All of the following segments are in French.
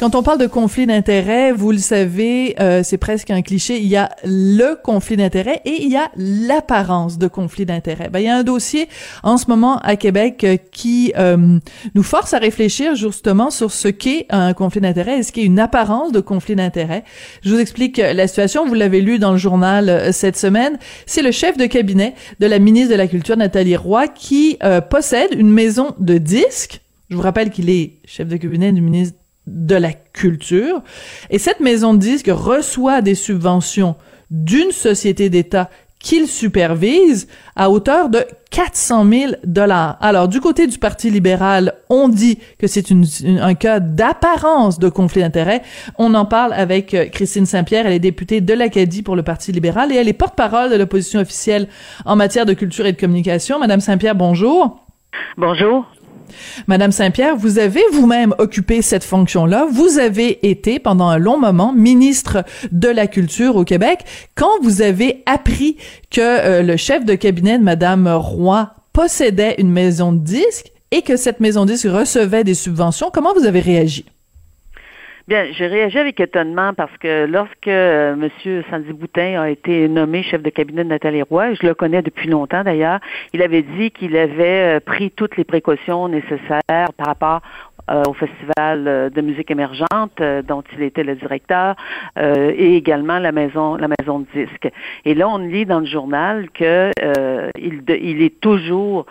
Quand on parle de conflit d'intérêts, vous le savez, euh, c'est presque un cliché. Il y a le conflit d'intérêts et il y a l'apparence de conflit d'intérêts. Ben, il y a un dossier en ce moment à Québec euh, qui euh, nous force à réfléchir justement sur ce qu'est un conflit d'intérêts et ce qu'est une apparence de conflit d'intérêts. Je vous explique la situation. Vous l'avez lu dans le journal cette semaine. C'est le chef de cabinet de la ministre de la Culture, Nathalie Roy, qui possède une maison de disques. Je vous rappelle qu'il est chef de cabinet du ministre de la culture. Et cette maison de disques reçoit des subventions d'une société d'État qu'il supervise à hauteur de 400 000 dollars. Alors, du côté du Parti libéral, on dit que c'est un cas d'apparence de conflit d'intérêts. On en parle avec euh, Christine Saint-Pierre. Elle est députée de l'Acadie pour le Parti libéral et elle est porte-parole de l'opposition officielle en matière de culture et de communication. Madame Saint-Pierre, bonjour. Bonjour. Madame Saint-Pierre, vous avez vous-même occupé cette fonction-là. Vous avez été pendant un long moment ministre de la Culture au Québec. Quand vous avez appris que euh, le chef de cabinet de Madame Roy possédait une maison de disques et que cette maison de disques recevait des subventions, comment vous avez réagi? Bien, j'ai réagi avec étonnement parce que lorsque euh, M. Sandy Boutin a été nommé chef de cabinet de Nathalie Roy, je le connais depuis longtemps d'ailleurs, il avait dit qu'il avait euh, pris toutes les précautions nécessaires par rapport au Festival euh, de musique émergente, euh, dont il était le directeur, et également la maison, la maison de disques. Et là, on lit dans le journal que il, il, est toujours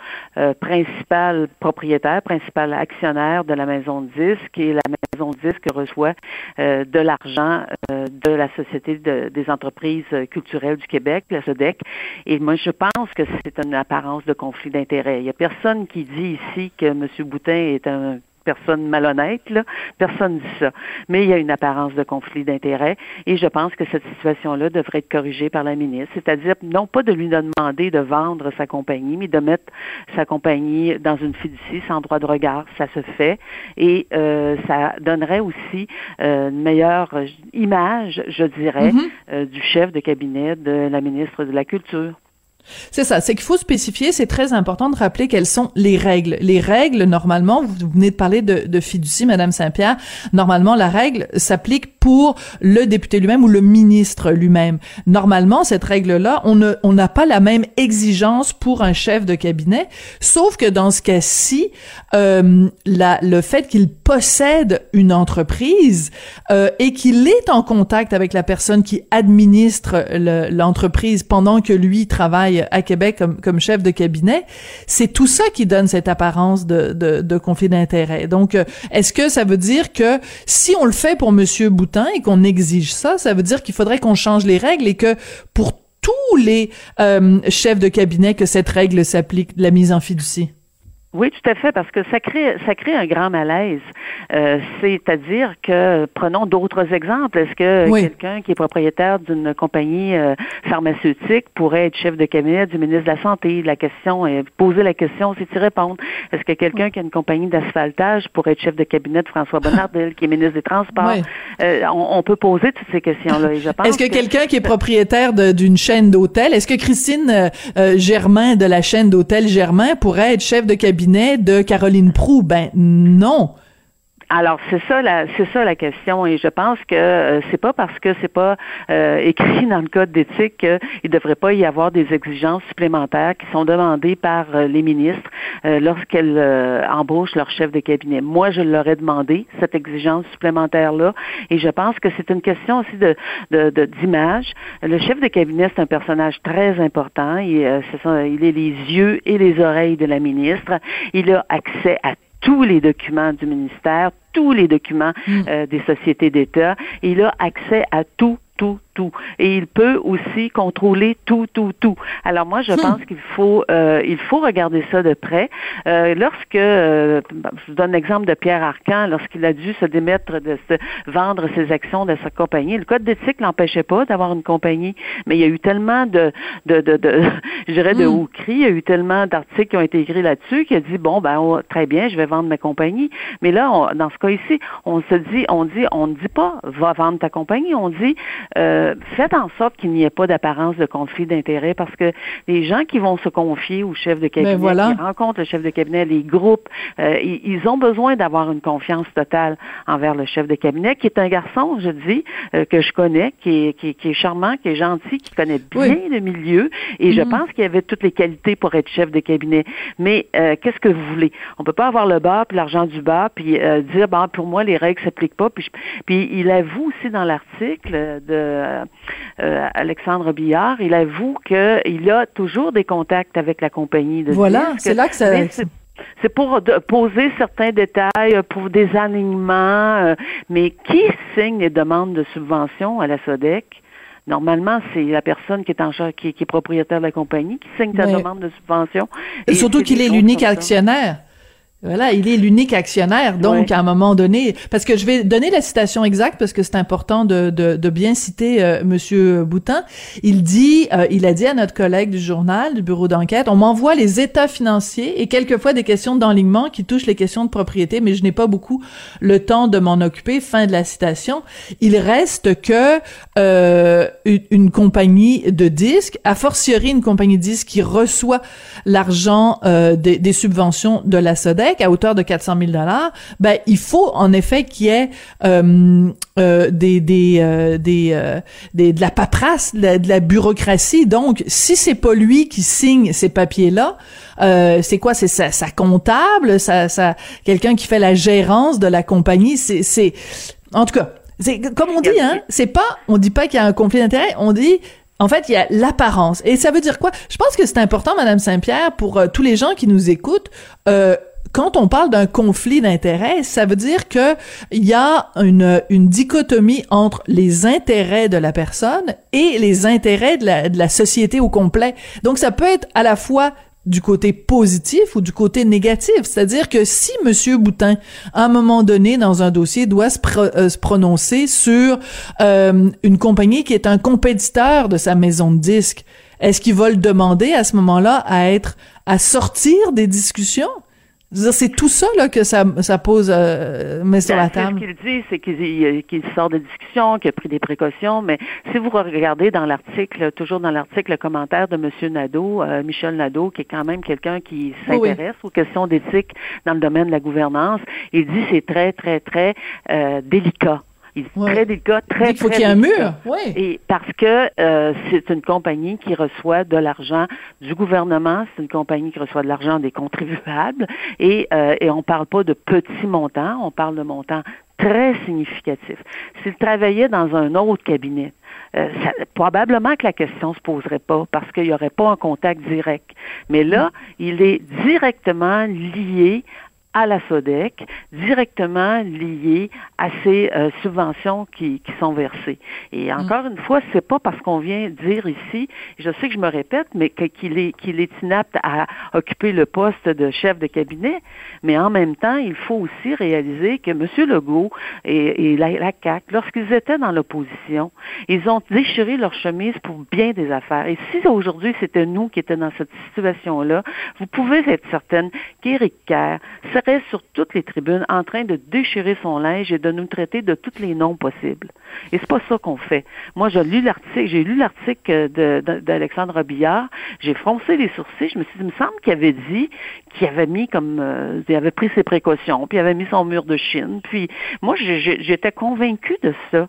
principal propriétaire, principal actionnaire de la maison de disques, et la maison de disques reçoit de l'argent de la Société des entreprises culturelles du Québec, la SODEC. Et moi, je pense que c'est une apparence de conflit d'intérêts. Il n'y a personne qui dit ici que M. Boutin est un personne malhonnête, là. personne dit ça. Mais il y a une apparence de conflit d'intérêts et je pense que cette situation-là devrait être corrigée par la ministre, c'est-à-dire non pas de lui demander de vendre sa compagnie, mais de mettre sa compagnie dans une fiducie sans droit de regard. Ça se fait et euh, ça donnerait aussi euh, une meilleure image, je dirais, mm-hmm. euh, du chef de cabinet de la ministre de la Culture. C'est ça, c'est qu'il faut spécifier, c'est très important de rappeler quelles sont les règles. Les règles, normalement, vous venez de parler de, fiducie, Madame Saint-Pierre, normalement, la règle s'applique pour le député lui-même ou le ministre lui-même. Normalement, cette règle-là, on n'a pas la même exigence pour un chef de cabinet, sauf que dans ce cas-ci, euh, le fait qu'il possède une entreprise euh, et qu'il est en contact avec la personne qui administre l'entreprise pendant que lui travaille à Québec comme, chef de cabinet, c'est tout ça qui donne cette apparence de conflit d'intérêt. Donc, euh, est-ce que ça veut dire que si on le fait pour Monsieur Boutin et qu'on exige ça, ça veut dire qu'il faudrait qu'on change les règles et que pour tous les euh, chefs de cabinet que cette règle s'applique, la mise en fiducie? Oui, tout à fait, parce que ça crée, ça crée un grand malaise. Euh, C'est-à-dire que, prenons d'autres exemples. Est-ce que quelqu'un qui est propriétaire d'une compagnie euh, pharmaceutique pourrait être chef de cabinet du ministre de la Santé? La question est, poser la question, c'est y répondre. Est-ce que quelqu'un qui a une compagnie d'asphaltage pourrait être chef de cabinet de François Bonnardel, qui est ministre des Transports? Euh, on, peut poser toutes ces questions-là. Est-ce que, quelqu'un qui est propriétaire d'une chaîne d'hôtels, est-ce que Christine euh, Germain de la chaîne d'hôtels Germain pourrait être chef de cabinet de Caroline Prou? Ben non. Alors c'est ça la c'est ça la question et je pense que euh, c'est pas parce que c'est pas euh, écrit dans le code d'éthique qu'il ne devrait pas y avoir des exigences supplémentaires qui sont demandées par euh, les ministres lorsqu'elles embauchent leur chef de cabinet. Moi, je leur ai demandé cette exigence supplémentaire là et je pense que c'est une question aussi de d'image. le chef de cabinet c'est un personnage très important. Il, il est les yeux et les oreilles de la ministre. Il a accès à tous les documents du ministère, tous les documents mm. euh, des sociétés d'État. Il a accès à tout tout, tout. Et il peut aussi contrôler tout, tout, tout. Alors moi, je hmm. pense qu'il faut, euh, il faut regarder ça de près. Euh, lorsque, euh, je vous donne l'exemple de Pierre Arcan, lorsqu'il a dû se démettre de se vendre ses actions de sa compagnie, le code d'éthique l'empêchait pas d'avoir une compagnie, mais il y a eu tellement de, de, de, de je dirais, de hmm. il y a eu tellement d'articles qui ont été écrits là-dessus qu'il a dit, bon, ben, très bien, je vais vendre ma compagnie. Mais là, dans ce cas ici, on se dit, on dit, on ne dit pas, va vendre ta compagnie, on dit, euh, faites en sorte qu'il n'y ait pas d'apparence de conflit d'intérêt parce que les gens qui vont se confier au chef de ben cabinet, qui rencontrent le chef de cabinet, les groupes, euh, ils, ont besoin d'avoir une confiance totale envers le chef de cabinet, qui est un garçon, je dis, euh, que je connais, qui est, qui, est charmant, qui est gentil, qui connaît bien le milieu, et je mhm. pense qu'il avait toutes les qualités pour être chef de cabinet. Mais euh, qu'est-ce que vous voulez? On peut pas avoir le bas puis l'argent du bas, puis dire, bon, pour moi, les règles s'appliquent pas. Puis, puis il avoue aussi dans l'article de Alexandre Billard, il avoue qu'il a toujours des contacts avec la compagnie de Voilà, c'est là que ça... C'est pour poser certains détails, euh, pour des alignements, euh, mais qui signe les demandes de subvention à la SODEC? Normalement, c'est la personne qui est en charge, qui, est propriétaire de la compagnie, qui signe ta demande de subvention. Et surtout qu'il est l'unique actionnaire. Voilà, il est l'unique actionnaire, donc à un moment donné, parce que je vais donner la citation exacte parce que c'est important de, de, de, bien citer euh, Monsieur Boutin. Il dit, euh, il a dit à notre collègue du journal, du bureau d'enquête, on m'envoie les états financiers et quelquefois des questions d'enlignement qui touchent les questions de propriété, mais je n'ai pas beaucoup le temps de m'en occuper. Fin de la citation. Il reste que euh, une, compagnie de disques, a fortiori une compagnie de disques qui reçoit l'argent euh, des, des subventions de la SODEC à hauteur de 400 000 dollars, ben il faut en effet qu'il y ait euh, euh, des des euh, des, de la paperasse, de la, bureaucratie. Donc, si c'est pas lui qui signe ces papiers là, c'est quoi? C'est sa, sa, comptable, ça ça quelqu'un qui fait la gérance de la compagnie. C'est c'est en tout cas. C'est comme on dit, hein. C'est pas, on dit pas qu'il y a un conflit d'intérêt. On dit en fait, il y a l'apparence. Et ça veut dire quoi? Je pense que c'est important, Madame Saint-Pierre, pour tous les gens qui nous écoutent, euh, quand on parle d'un conflit d'intérêts, ça veut dire que il y a une, une dichotomie entre les intérêts de la personne et les intérêts de la, de la société au complet. Donc, ça peut être à la fois du côté positif ou du côté négatif. C'est-à-dire que si Monsieur Boutin, à un moment donné, dans un dossier, doit se, euh, prononcer sur euh, une compagnie qui est un compétiteur de sa maison de disques, est-ce qu'il va le demander à ce moment-là à être à sortir des discussions? C'est tout ça là, que ça, ça pose euh, met sur la table. Ce qu'il dit, c'est qu'il sort de discussion, qu'il a pris des précautions, mais si vous regardez dans l'article, toujours dans l'article, le commentaire de M. Nadeau, euh, Michel Nadeau, qui est quand même quelqu'un qui s'intéresse aux questions d'éthique dans le domaine de la gouvernance, il dit c'est très, très, très euh, délicat très délicat, très, Il faut qu'il y ait un mur, oui. Et parce que euh, c'est une compagnie qui reçoit de l'argent du gouvernement, c'est une compagnie qui reçoit de l'argent des contribuables, et, euh, et on parle pas de petits montants, on parle de montants très significatifs. S'il travaillait dans un autre cabinet, euh, probablement que la question se poserait pas parce qu'il n'y aurait pas un contact direct. Mais là, il est directement lié à la SODEC, directement lié à ces euh, subventions qui, qui, sont versées. Et mm. encore une fois, c'est pas parce qu'on vient dire ici, je sais que je me répète, mais qu'il est qu'il est inapte à occuper le poste de chef de cabinet, mais en même temps, il faut aussi réaliser que M. Legault et, et la, la CAC, lorsqu'ils étaient dans l'opposition, ils ont déchiré leur chemise pour bien des affaires. Et si aujourd'hui c'était nous qui étions dans cette situation-là, vous pouvez être certaine qu'Éric Kerr sur toutes les tribunes en train de déchirer son linge et de nous traiter de tous les noms possibles. Et c'est pas ça qu'on fait. Moi, j'ai lu l'article, j'ai lu l'article d'Alexandre Billard, j'ai froncé les sourcils, je me suis dit, il me semble qu'il avait dit qu'il avait mis comme, euh, il avait pris ses précautions, puis il avait mis son mur de Chine. Puis moi, j'étais convaincue de ça.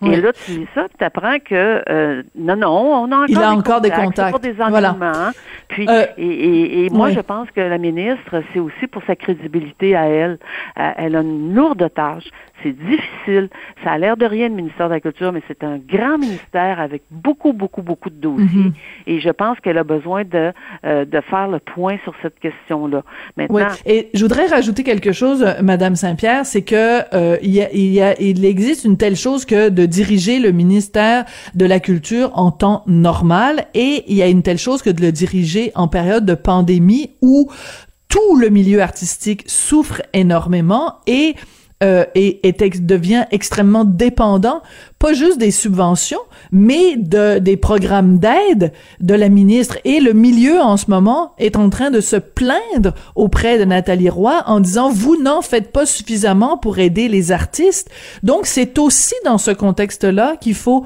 Et là, tu lis ça, tu apprends que euh, non, non, on a encore, Il a des, encore contacts, des contacts. des voilà. Puis, euh, et, et, et, moi, je pense que la ministre, c'est aussi pour sa crédibilité à elle. Elle a une lourde tâche C'est difficile. Ça a l'air de rien, le ministère de la Culture, mais c'est un grand ministère avec beaucoup, beaucoup, beaucoup de dossiers. Mhm. Et je pense qu'elle a besoin de, euh, de faire le point sur cette question-là. Maintenant. Oui. Et je voudrais rajouter quelque chose, Madame Saint-Pierre, c'est que euh, il, y a, il, y a, il existe une telle chose que de diriger le ministère de la Culture en temps normal, et il y a une telle chose que de le diriger en période de pandémie où tout le milieu artistique souffre énormément et euh, et, devient extrêmement dépendant, pas juste des subventions, mais de des programmes d'aide de la ministre. Et le milieu en ce moment est en train de se plaindre auprès de Nathalie Roy en disant vous n'en faites pas suffisamment pour aider les artistes. Donc c'est aussi dans ce contexte-là qu'il faut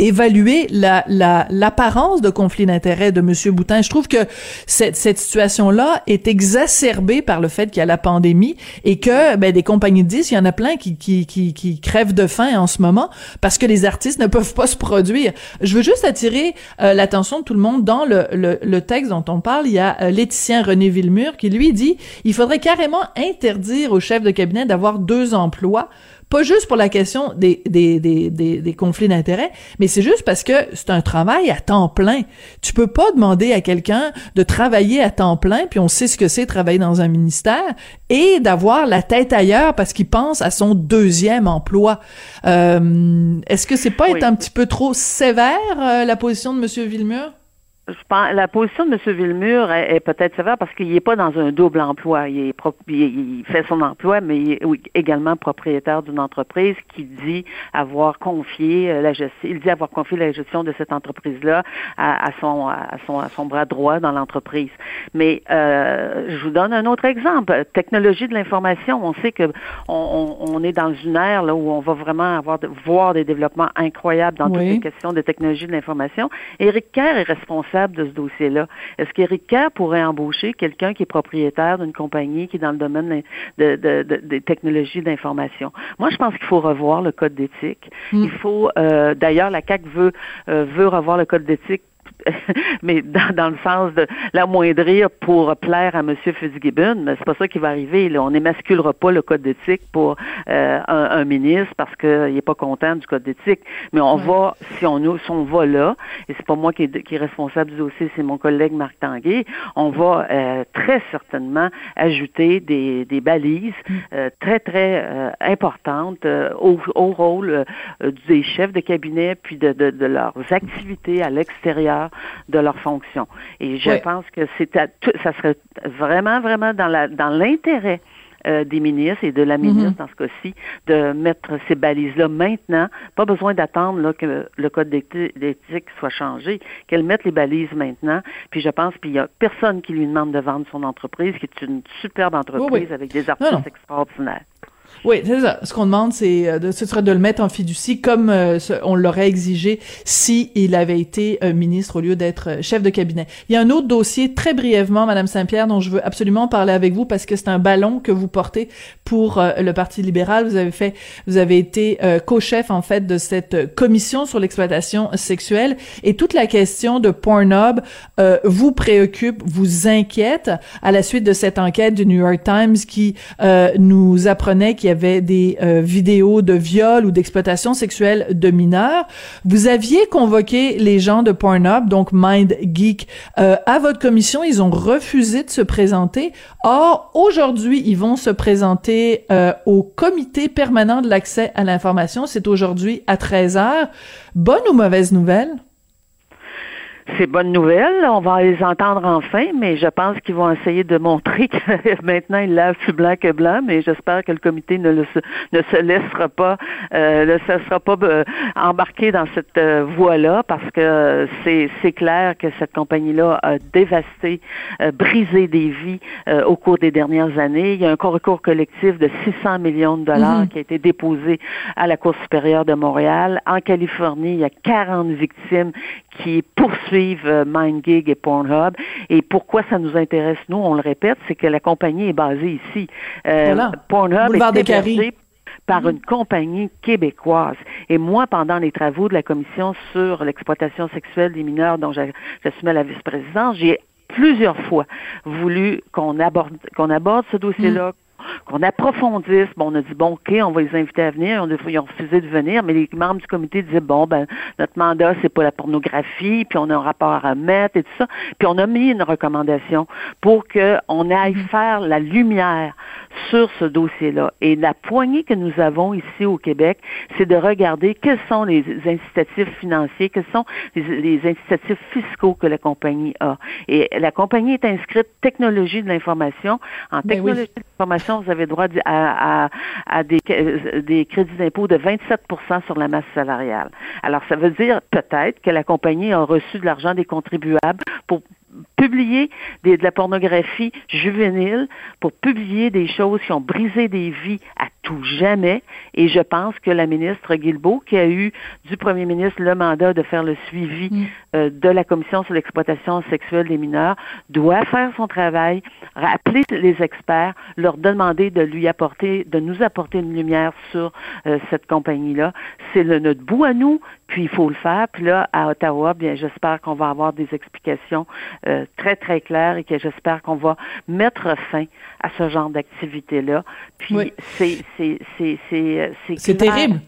évaluer la l'apparence de conflit d'intérêt de Monsieur Boutin. Je trouve que cette, cette situation-là est exacerbée par le fait qu'il y a la pandémie et que ben, des compagnies de disques, il y en a plein qui, qui, qui, qui crèvent de faim en ce moment parce que les artistes ne peuvent pas se produire. Je veux juste attirer euh, l'attention de tout le monde dans le, le, le, texte dont on parle. Il y a euh, Laetitia René Villemur qui lui dit il faudrait carrément interdire au chef de cabinet d'avoir deux emplois pas juste pour la question des, des, des, des, des conflits d'intérêts, mais c'est juste parce que c'est un travail à temps plein. Tu peux pas demander à quelqu'un de travailler à temps plein, puis on sait ce que c'est travailler dans un ministère, et d'avoir la tête ailleurs parce qu'il pense à son deuxième emploi. Euh, Est-ce que c'est pas être un petit peu trop sévère, euh, la position de M. Villemur? Je pense, la position de M. Villemur est, peut-être sévère parce qu'il n'est pas dans un double emploi. Il, est il, fait son emploi, mais il est également propriétaire d'une entreprise qui dit avoir confié euh, la gestion. Il dit avoir confié la gestion de cette entreprise-là à, son, à, son, à son bras droit dans l'entreprise. Mais euh, je vous donne un autre exemple. Technologie de l'information. On sait que on, on, est dans une ère là où on va vraiment avoir voir des développements incroyables dans toutes les questions de technologie de l'information. Éric Kerr est responsable de ce dossier-là. Est-ce qu'Éric Kerr pourrait embaucher quelqu'un qui est propriétaire d'une compagnie qui est dans le domaine des technologies d'information? Moi, je pense qu'il faut revoir le code d'éthique. Mm. Il faut, euh, d'ailleurs, la CAC veut euh, veut revoir le code d'éthique mais dans, dans, le sens de l'amoindrir pour plaire à M. Fitzgibbon, mais c'est pas ça qui va arriver. Là. On n'émasculera pas le code d'éthique pour euh, un, ministre parce qu'il n'est pas content du code d'éthique. Mais on va, si on, si on va là, et c'est pas moi qui est, qui est responsable du dossier, c'est mon collègue Marc Tanguay, on va euh, très certainement ajouter des, des balises mm. euh, très, très importantes au, au, rôle des chefs de cabinet puis de, de, de leurs activités à l'extérieur de leur fonction. Et je pense que c'est ça serait vraiment, vraiment dans la dans l'intérêt euh, des ministres et de la ministre, mm-hmm. dans ce cas-ci, de mettre ces balises-là maintenant. Pas besoin d'attendre que le code d'éthique soit changé, qu'elle mette les balises maintenant. Puis je pense qu'il n'y a personne qui lui demande de vendre son entreprise, qui est une superbe entreprise avec des artistes extraordinaires. Oui, c'est ça. Ce qu'on demande, c'est euh, ce serait de le mettre en fiducie comme euh, on l'aurait exigé si il avait été euh, ministre au lieu d'être chef de cabinet. Il y a un autre dossier très brièvement, Madame Saint-Pierre, dont je veux absolument parler avec vous parce que c'est un ballon que vous portez pour le Parti libéral. Vous avez fait, vous avez été co-chef en fait de cette commission sur l'exploitation sexuelle et toute la question de Pornhub vous préoccupe, vous inquiète à la suite de cette enquête du New York Times qui nous apprenait qu'il y avait des euh, vidéos de viol ou d'exploitation sexuelle de mineurs. Vous aviez convoqué les gens de Pornhub, donc Mind Geek, euh, à votre commission. Ils ont refusé de se présenter. Or, aujourd'hui, ils vont se présenter euh, au comité permanent de l'accès à l'information. C'est aujourd'hui à 13 heures. Bonne ou mauvaise nouvelle? C'est bonne nouvelle. On va les entendre enfin, mais je pense qu'ils vont essayer de montrer que maintenant ils lavent plus blanc que blanc, mais j'espère que le comité ne, le, ne se laissera pas, euh, ne se sera pas euh, embarqué dans cette euh, voie-là, parce que c'est, clair que cette compagnie-là a dévasté, euh, brisé des vies au cours des dernières années. Il y a un recours collectif de 600 millions de dollars mm-hmm. qui a été déposé à la Cour supérieure de Montréal. En Californie, il y a 40 victimes qui poursuivent euh, MindGig et Pornhub. Et pourquoi ça nous intéresse, nous, on le répète, c'est que la compagnie est basée ici. Euh, Pornhub est hébergé par une compagnie québécoise. Et moi, pendant les travaux de la commission sur l'exploitation sexuelle des mineurs dont j'assumais la vice-présidence, j'ai plusieurs fois voulu qu'on aborde qu'on aborde ce dossier-là, qu'on approfondisse. Bon, on a dit, bon, OK, on va les inviter à venir. Ils ont refusé de venir, mais les membres du comité disaient, bon, ben, notre mandat, c'est pas la pornographie, puis on a un rapport à remettre et tout ça. Puis on a mis une recommandation pour qu'on aille mm-hmm. faire la lumière sur ce dossier-là. Et la poignée que nous avons ici au Québec, c'est de regarder quels sont les incitatifs financiers, quels sont les, incitatifs fiscaux que la compagnie a. Et la compagnie est inscrite technologie de l'information. En ben technologie de l'information, vous avez droit à, euh, des crédits d'impôt de 27% sur la masse salariale. Alors, ça veut dire peut-être que la compagnie a reçu de l'argent des contribuables pour publier de la pornographie juvénile, pour publier des choses qui ont brisé des vies à tout jamais. Et je pense que la ministre Guilbeault, qui a eu du premier ministre le mandat de faire le suivi mm. euh, de la commission sur l'exploitation sexuelle des mineurs, doit faire son travail, rappeler les experts, leur demander de lui apporter, de nous apporter une lumière sur euh, cette compagnie-là. C'est notre bout à nous, puis il faut le faire. Puis là, à Ottawa, bien, j'espère qu'on va avoir des explications euh, très, très claires et que j'espère qu'on va mettre fin à ce genre d'activité-là. Puis c'est c'est c'est c'est c'est terrible.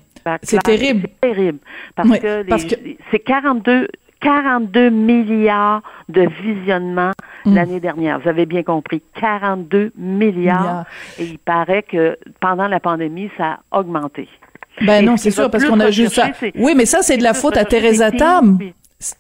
C'est terrible. C'est terrible. Parce que, c'est 42 42 milliards de visionnements mm. l'année dernière. Vous avez bien compris, 42 milliards. Et il paraît que pendant la pandémie, ça a augmenté. Ben non, c'est sûr, parce qu'on a juste ça. Oui, mais ça, c'est de la faute à Teresa Tam.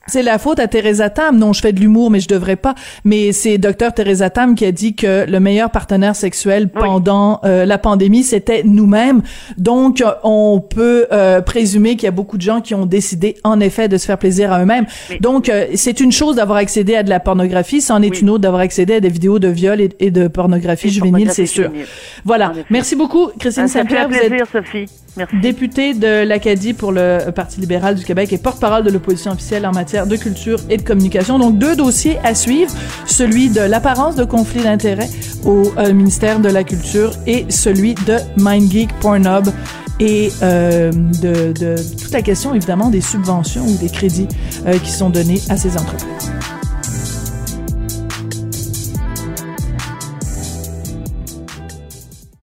C'est la faute à Teresa Tam. Non, je fais de l'humour, mais je devrais pas. Mais c'est docteur Teresa Tam qui a dit que le meilleur partenaire sexuel pendant euh, la pandémie, c'était nous-mêmes. Donc, on peut euh, présumer qu'il y a beaucoup de gens qui ont décidé, en effet, de se faire plaisir à eux-mêmes. Donc, euh, c'est une chose d'avoir accédé à de la pornographie, c'en est une autre d'avoir accédé à des vidéos de viol et, de pornographie juvénile, c'est sûr. Voilà. Merci beaucoup, Christine Saint-Pierre. Vous êtes Sophie. Merci. députée de l'Acadie pour le Parti libéral du Québec et porte-parole de l'opposition officielle en matière de culture et de communication. Donc, deux dossiers à suivre, celui de l'apparence de conflit d'intérêts au euh, ministère de la Culture et celui de MindGeek, Pornhub et euh, de, de, toute la question, évidemment, des subventions ou des crédits euh, qui sont donnés à ces entreprises.